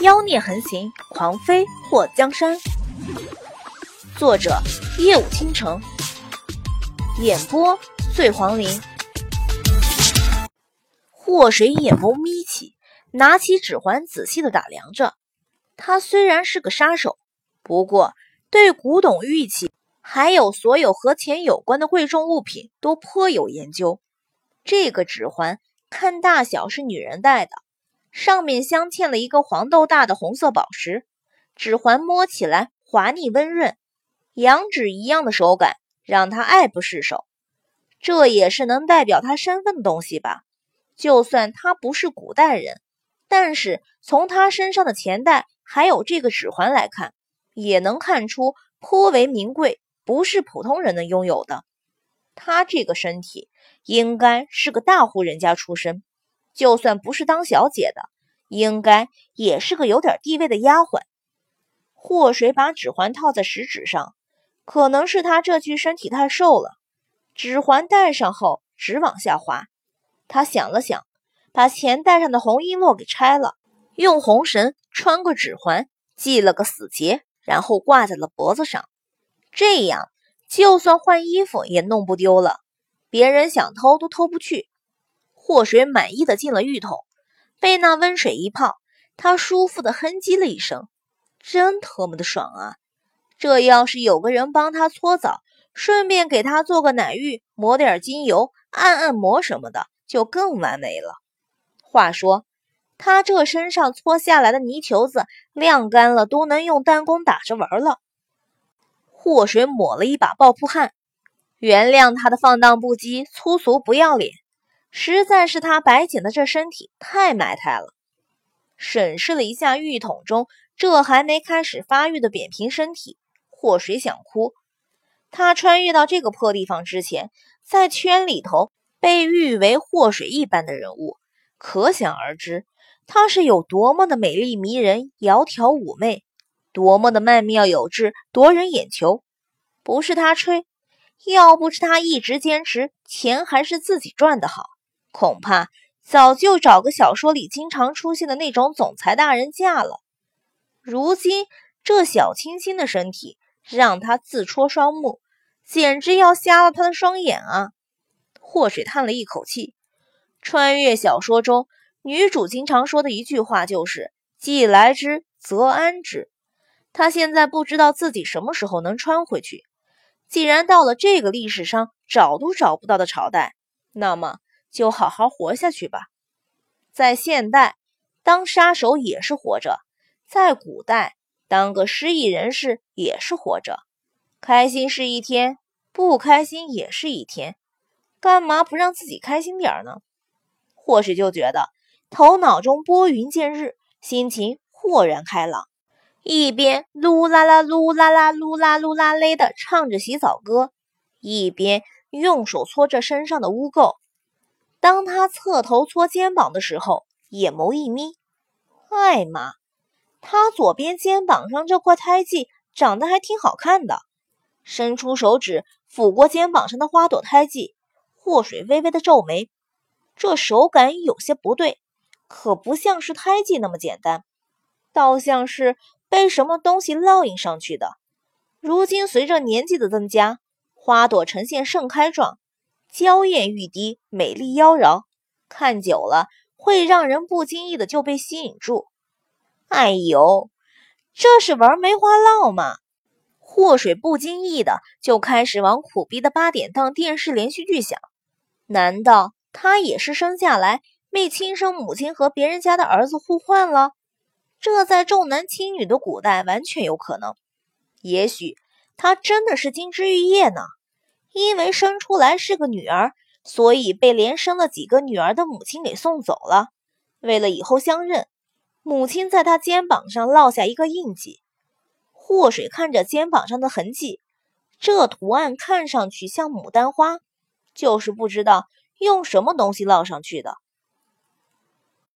妖孽横行，狂飞过江山。作者：夜舞倾城，演播：醉黄林。祸水眼眸眯起，拿起指环仔细的打量着。他虽然是个杀手，不过对古董玉器还有所有和钱有关的贵重物品都颇有研究。这个指环看大小是女人戴的。上面镶嵌了一个黄豆大的红色宝石，指环摸起来滑腻温润，羊脂一样的手感让他爱不释手。这也是能代表他身份的东西吧？就算他不是古代人，但是从他身上的钱袋还有这个指环来看，也能看出颇为名贵，不是普通人能拥有的。他这个身体应该是个大户人家出身。就算不是当小姐的，应该也是个有点地位的丫鬟。祸水把指环套在食指上，可能是他这具身体太瘦了，指环戴上后直往下滑。他想了想，把钱袋上的红璎珞给拆了，用红绳穿过指环，系了个死结，然后挂在了脖子上。这样，就算换衣服也弄不丢了，别人想偷都偷不去。祸水满意的进了浴桶，被那温水一泡，他舒服的哼唧了一声，真特么的爽啊！这要是有个人帮他搓澡，顺便给他做个奶浴，抹点精油，按按摩什么的，就更完美了。话说，他这身上搓下来的泥球子晾干了，都能用弹弓打着玩了。祸水抹了一把爆破汗，原谅他的放荡不羁、粗俗不要脸。实在是他白捡的这身体太埋汰了。审视了一下浴桶中这还没开始发育的扁平身体，祸水想哭。他穿越到这个破地方之前，在圈里头被誉为祸水一般的人物，可想而知，他是有多么的美丽迷人、窈窕妩媚，多么的曼妙有致、夺人眼球。不是他吹，要不是他一直坚持，钱还是自己赚的好。恐怕早就找个小说里经常出现的那种总裁大人嫁了。如今这小清新的身体让他自戳双目，简直要瞎了他的双眼啊！祸水叹了一口气。穿越小说中，女主经常说的一句话就是“既来之，则安之”。他现在不知道自己什么时候能穿回去。既然到了这个历史上找都找不到的朝代，那么……就好好活下去吧。在现代，当杀手也是活着；在古代，当个失意人士也是活着。开心是一天，不开心也是一天。干嘛不让自己开心点呢？或许就觉得头脑中拨云见日，心情豁然开朗，一边噜啦啦噜啦啦噜啦噜啦嘞的唱着洗澡歌，一边用手搓着身上的污垢。当他侧头搓肩膀的时候，眼眸一眯，艾妈，他左边肩膀上这块胎记长得还挺好看的。伸出手指抚过肩膀上的花朵胎记，祸水微微的皱眉，这手感有些不对，可不像是胎记那么简单，倒像是被什么东西烙印上去的。如今随着年纪的增加，花朵呈现盛开状。娇艳欲滴，美丽妖娆，看久了会让人不经意的就被吸引住。哎呦，这是玩梅花烙吗？祸水不经意的就开始往苦逼的八点档电视连续剧想。难道他也是生下来被亲生母亲和别人家的儿子互换了？这在重男轻女的古代完全有可能。也许他真的是金枝玉叶呢？因为生出来是个女儿，所以被连生了几个女儿的母亲给送走了。为了以后相认，母亲在他肩膀上烙下一个印记。祸水看着肩膀上的痕迹，这图案看上去像牡丹花，就是不知道用什么东西烙上去的。